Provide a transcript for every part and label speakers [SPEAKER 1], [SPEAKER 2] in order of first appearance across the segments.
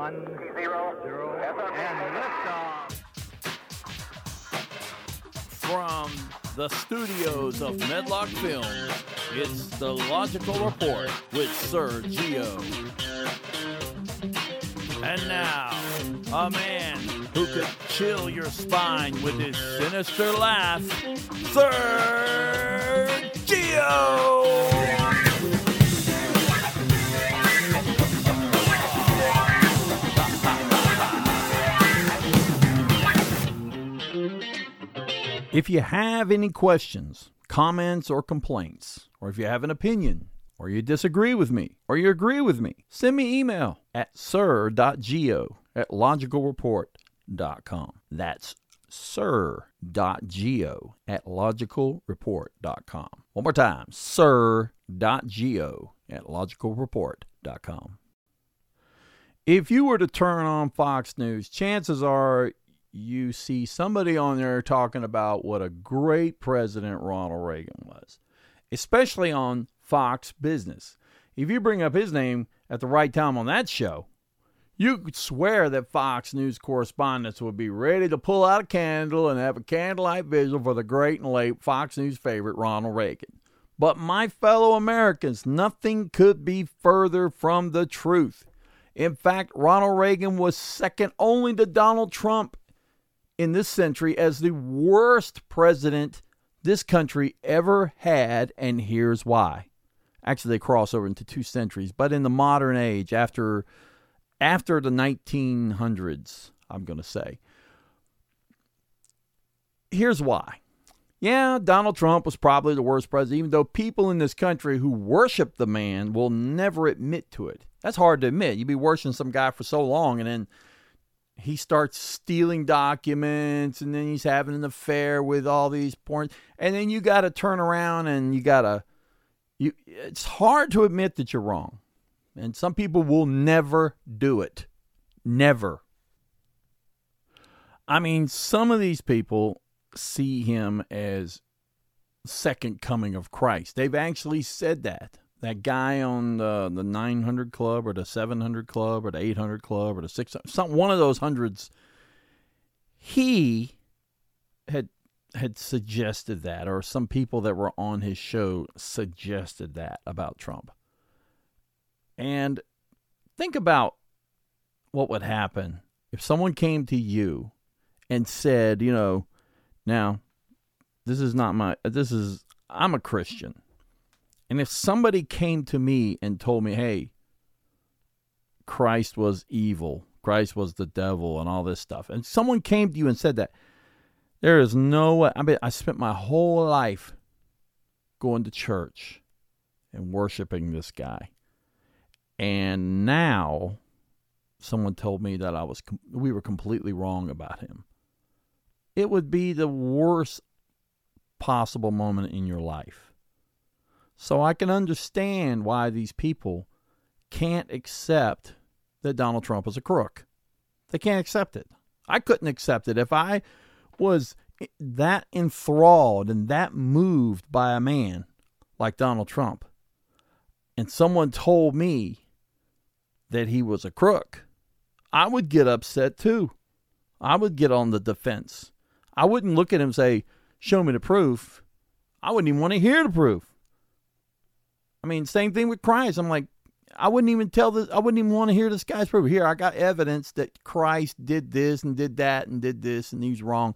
[SPEAKER 1] One, zero, zero, and liftoff.
[SPEAKER 2] From the studios of Medlock Films, it's the Logical Report with Sir Geo. And now, a man who could chill your spine with his sinister laugh, Sir Geo. If you have any questions, comments, or complaints, or if you have an opinion, or you disagree with me, or you agree with me, send me email at sir.geo at logicalreport.com. That's sir.geo at logicalreport.com. One more time, sir.geo at logicalreport.com. If you were to turn on Fox News, chances are you see somebody on there talking about what a great president Ronald Reagan was, especially on Fox Business. If you bring up his name at the right time on that show, you could swear that Fox News correspondents would be ready to pull out a candle and have a candlelight vigil for the great and late Fox News favorite Ronald Reagan. But my fellow Americans, nothing could be further from the truth. In fact, Ronald Reagan was second only to Donald Trump in this century as the worst president this country ever had, and here's why. Actually, they cross over into two centuries, but in the modern age, after after the 1900s, I'm going to say. Here's why. Yeah, Donald Trump was probably the worst president, even though people in this country who worship the man will never admit to it. That's hard to admit. You'd be worshiping some guy for so long, and then he starts stealing documents and then he's having an affair with all these porn and then you got to turn around and you got to you it's hard to admit that you're wrong and some people will never do it never. I mean some of these people see him as second coming of christ. They've actually said that that guy on the the 900 club or the 700 club or the 800 club or the 600 some one of those hundreds he had had suggested that or some people that were on his show suggested that about Trump. And think about what would happen if someone came to you and said you know now this is not my this is I'm a Christian and if somebody came to me and told me, hey, Christ was evil, Christ was the devil, and all this stuff, and someone came to you and said that, there is no way. I mean, I spent my whole life going to church and worshiping this guy. And now someone told me that I was we were completely wrong about him. It would be the worst possible moment in your life. So I can understand why these people can't accept that Donald Trump is a crook. They can't accept it. I couldn't accept it if I was that enthralled and that moved by a man like Donald Trump and someone told me that he was a crook. I would get upset too. I would get on the defense. I wouldn't look at him and say, Show me the proof. I wouldn't even want to hear the proof. I mean, same thing with Christ. I'm like, I wouldn't even tell this. I wouldn't even want to hear this guy's proof. Here, I got evidence that Christ did this and did that and did this and he's wrong.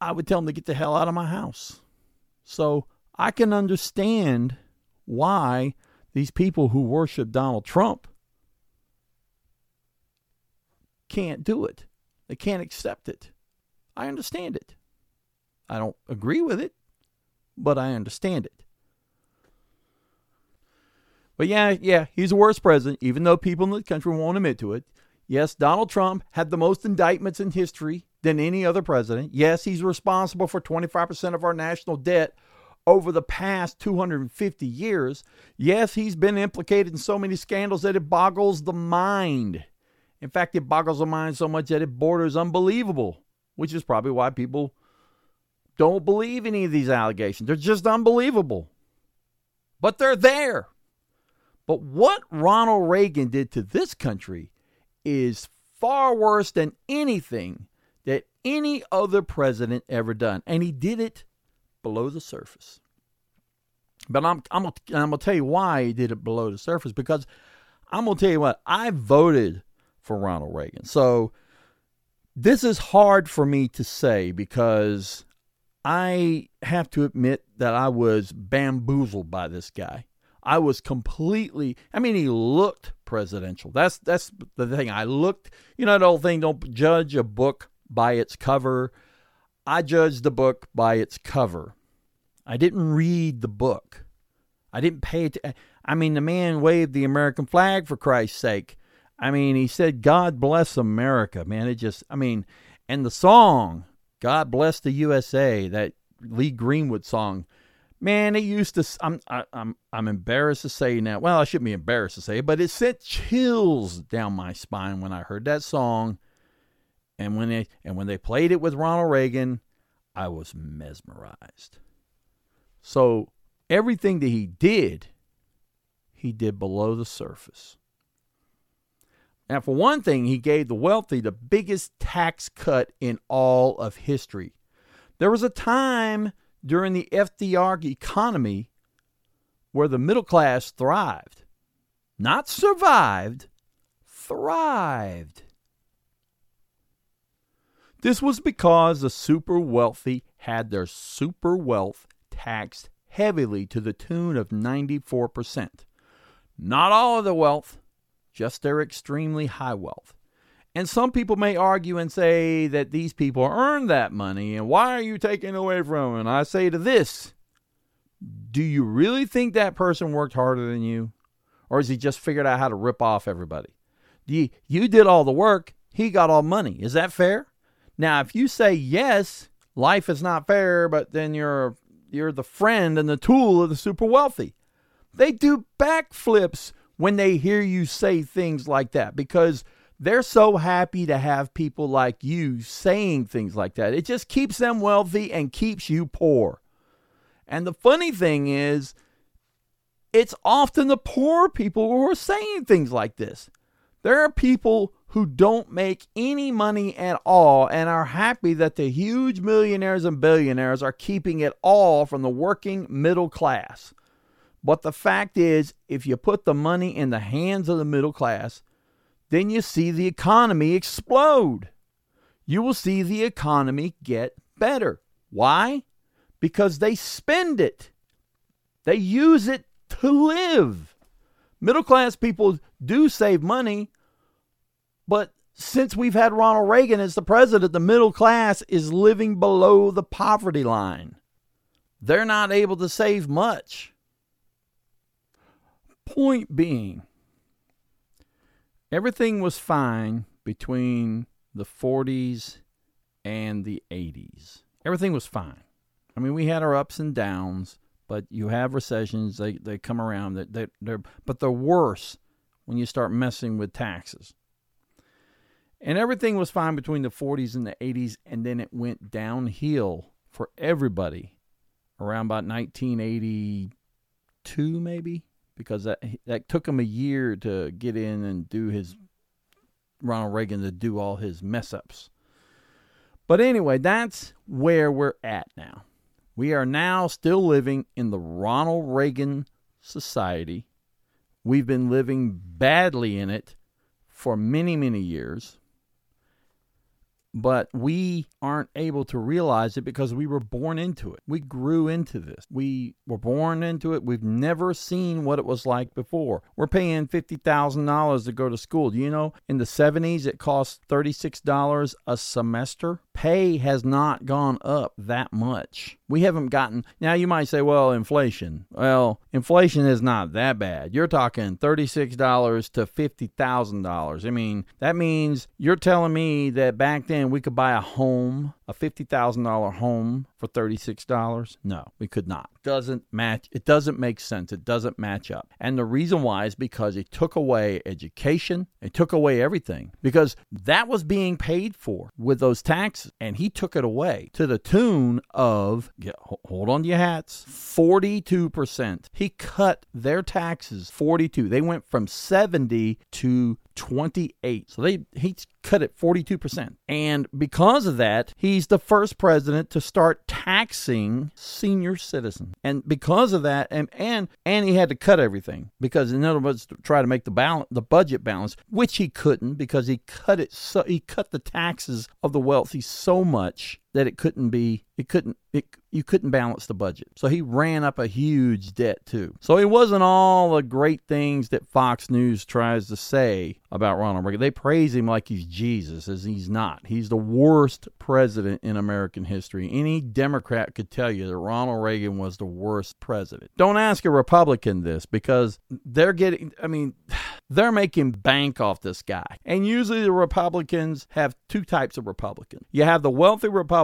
[SPEAKER 2] I would tell him to get the hell out of my house. So I can understand why these people who worship Donald Trump can't do it. They can't accept it. I understand it. I don't agree with it, but I understand it. But yeah, yeah, he's the worst president, even though people in the country won't admit to it. Yes, Donald Trump had the most indictments in history than any other president. Yes, he's responsible for 25% of our national debt over the past 250 years. Yes, he's been implicated in so many scandals that it boggles the mind. In fact, it boggles the mind so much that it borders unbelievable, which is probably why people don't believe any of these allegations. They're just unbelievable. But they're there. But what Ronald Reagan did to this country is far worse than anything that any other president ever done. And he did it below the surface. But I'm, I'm, I'm going to tell you why he did it below the surface because I'm going to tell you what, I voted for Ronald Reagan. So this is hard for me to say because I have to admit that I was bamboozled by this guy. I was completely I mean he looked presidential. That's that's the thing. I looked, you know the old thing don't judge a book by its cover. I judged the book by its cover. I didn't read the book. I didn't pay it. I mean, the man waved the American flag for Christ's sake. I mean, he said, God bless America, man. It just, I mean, and the song, God bless the USA, that Lee Greenwood song, man, it used to, I'm, I, I'm, I'm embarrassed to say now. Well, I shouldn't be embarrassed to say it, but it sent chills down my spine when I heard that song. And when they, and when they played it with Ronald Reagan, I was mesmerized. So everything that he did, he did below the surface. Now, for one thing, he gave the wealthy the biggest tax cut in all of history. There was a time during the FDR economy where the middle class thrived. Not survived, thrived. This was because the super wealthy had their super wealth taxed heavily to the tune of 94%. Not all of the wealth, just their extremely high wealth. And some people may argue and say that these people earned that money, and why are you taking away from them? And I say to this do you really think that person worked harder than you? Or has he just figured out how to rip off everybody? You, you did all the work, he got all money. Is that fair? Now, if you say yes, life is not fair, but then you're you're the friend and the tool of the super wealthy. They do backflips when they hear you say things like that because they're so happy to have people like you saying things like that. It just keeps them wealthy and keeps you poor. And the funny thing is, it's often the poor people who are saying things like this. There are people who don't make any money at all and are happy that the huge millionaires and billionaires are keeping it all from the working middle class. But the fact is, if you put the money in the hands of the middle class, then you see the economy explode. You will see the economy get better. Why? Because they spend it, they use it to live. Middle class people do save money, but since we've had Ronald Reagan as the president, the middle class is living below the poverty line. They're not able to save much. Point being, everything was fine between the 40s and the 80s. Everything was fine. I mean, we had our ups and downs, but you have recessions. They, they come around. They, they, they're, but they're worse when you start messing with taxes. And everything was fine between the 40s and the 80s, and then it went downhill for everybody around about 1982, maybe because that that took him a year to get in and do his Ronald Reagan to do all his mess ups. But anyway, that's where we're at now. We are now still living in the Ronald Reagan society. We've been living badly in it for many, many years but we aren't able to realize it because we were born into it. We grew into this. We were born into it. We've never seen what it was like before. We're paying $50,000 to go to school. Do you know in the 70s it cost $36 a semester? Pay has not gone up that much. We haven't gotten. Now you might say, well, inflation. Well, inflation is not that bad. You're talking $36 to $50,000. I mean, that means you're telling me that back then we could buy a home, a $50,000 home for $36? No, we could not. Doesn't match. It doesn't make sense. It doesn't match up. And the reason why is because it took away education. It took away everything because that was being paid for with those taxes and he took it away to the tune of get, hold on to your hats 42%. He cut their taxes 42. They went from 70 to 28. So they he cut it 42%. And because of that, he's the first president to start taxing senior citizens. And because of that and and and he had to cut everything because in other words to try to make the balance the budget balance, which he couldn't because he cut it so he cut the taxes of the wealthy so much that it couldn't be it couldn't it you couldn't balance the budget. So he ran up a huge debt too. So it wasn't all the great things that Fox News tries to say about Ronald Reagan. They praise him like he's Jesus, as he's not. He's the worst president in American history. Any Democrat could tell you that Ronald Reagan was the worst president. Don't ask a Republican this because they're getting I mean they're making bank off this guy. And usually the Republicans have two types of Republicans. You have the wealthy Republicans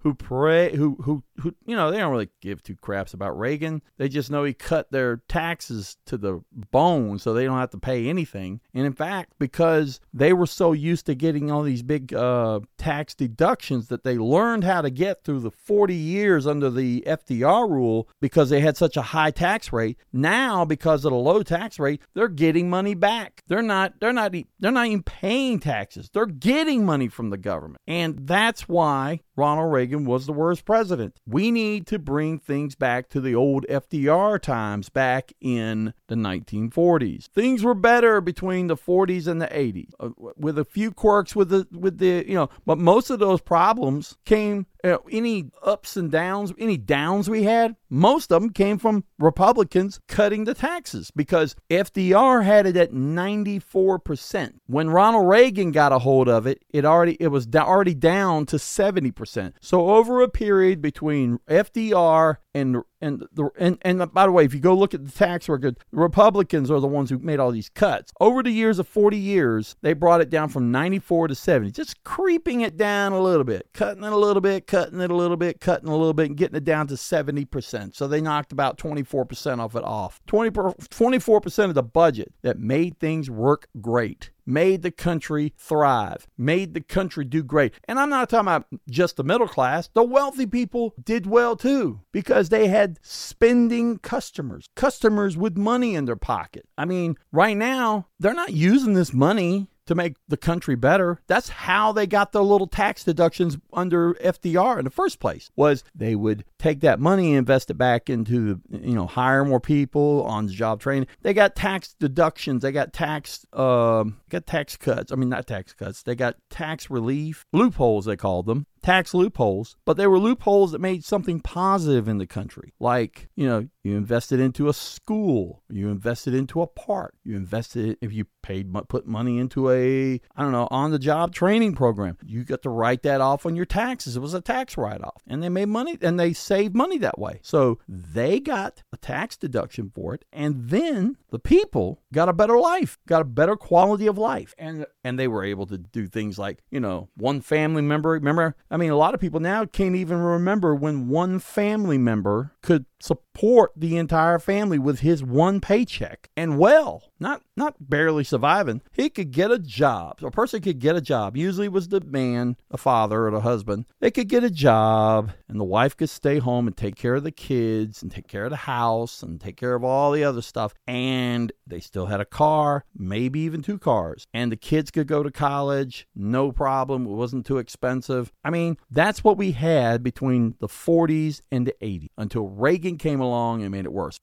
[SPEAKER 2] who pray who who who you know, they don't really give two craps about Reagan. They just know he cut their taxes to the bone so they don't have to pay anything. And in fact, because they were so used to getting all these big uh, tax deductions that they learned how to get through the 40 years under the FDR rule because they had such a high tax rate. Now, because of the low tax rate, they're getting money back. They're not they're not they're not even paying taxes. They're getting money from the government. And that's why Ronald Reagan was the worst president. We need to bring things back to the old FDR times back in the 1940s. Things were better between the 40s and the 80s, uh, with a few quirks with the with the you know, but most of those problems came you know, any ups and downs, any downs we had, most of them came from Republicans cutting the taxes because FDR had it at 94%. When Ronald Reagan got a hold of it, it already it was already down to 70%. So over a period between FDR and and the and, and by the way, if you go look at the tax record, the Republicans are the ones who made all these cuts. Over the years of 40 years, they brought it down from 94 to 70, just creeping it down a little bit, cutting it a little bit, cutting it a little bit, cutting a little bit, and getting it down to 70%. So they knocked about 24% of it off. 20, 24% of the budget that made things work great made the country thrive, made the country do great. And I'm not talking about just the middle class. The wealthy people did well too because they had spending customers, customers with money in their pocket. I mean, right now, they're not using this money to make the country better. That's how they got the little tax deductions under FDR in the first place. Was they would take that money and invest it back into you know hire more people on job training. They got tax deductions. They got tax um, got tax cuts. I mean not tax cuts. They got tax relief loopholes. They called them tax loopholes, but they were loopholes that made something positive in the country. Like, you know, you invested into a school, you invested into a park, you invested if you paid put money into a I don't know, on the job training program. You got to write that off on your taxes. It was a tax write off. And they made money and they saved money that way. So, they got a tax deduction for it and then the people got a better life, got a better quality of life. And and they were able to do things like, you know, one family member, remember I mean, a lot of people now can't even remember when one family member could support the entire family with his one paycheck. And well not not barely surviving he could get a job. A person could get a job. Usually was the man a father or the husband. They could get a job and the wife could stay home and take care of the kids and take care of the house and take care of all the other stuff. And they still had a car maybe even two cars. And the kids could go to college no problem. It wasn't too expensive. I mean that's what we had between the 40s and the 80s until reagan came along and made it worse.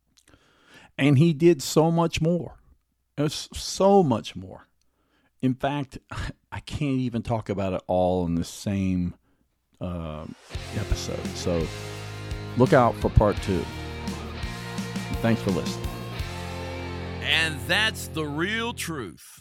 [SPEAKER 2] And he did so much more. So much more. In fact, I can't even talk about it all in the same uh, episode. So look out for part two. Thanks for listening.
[SPEAKER 3] And that's the real truth.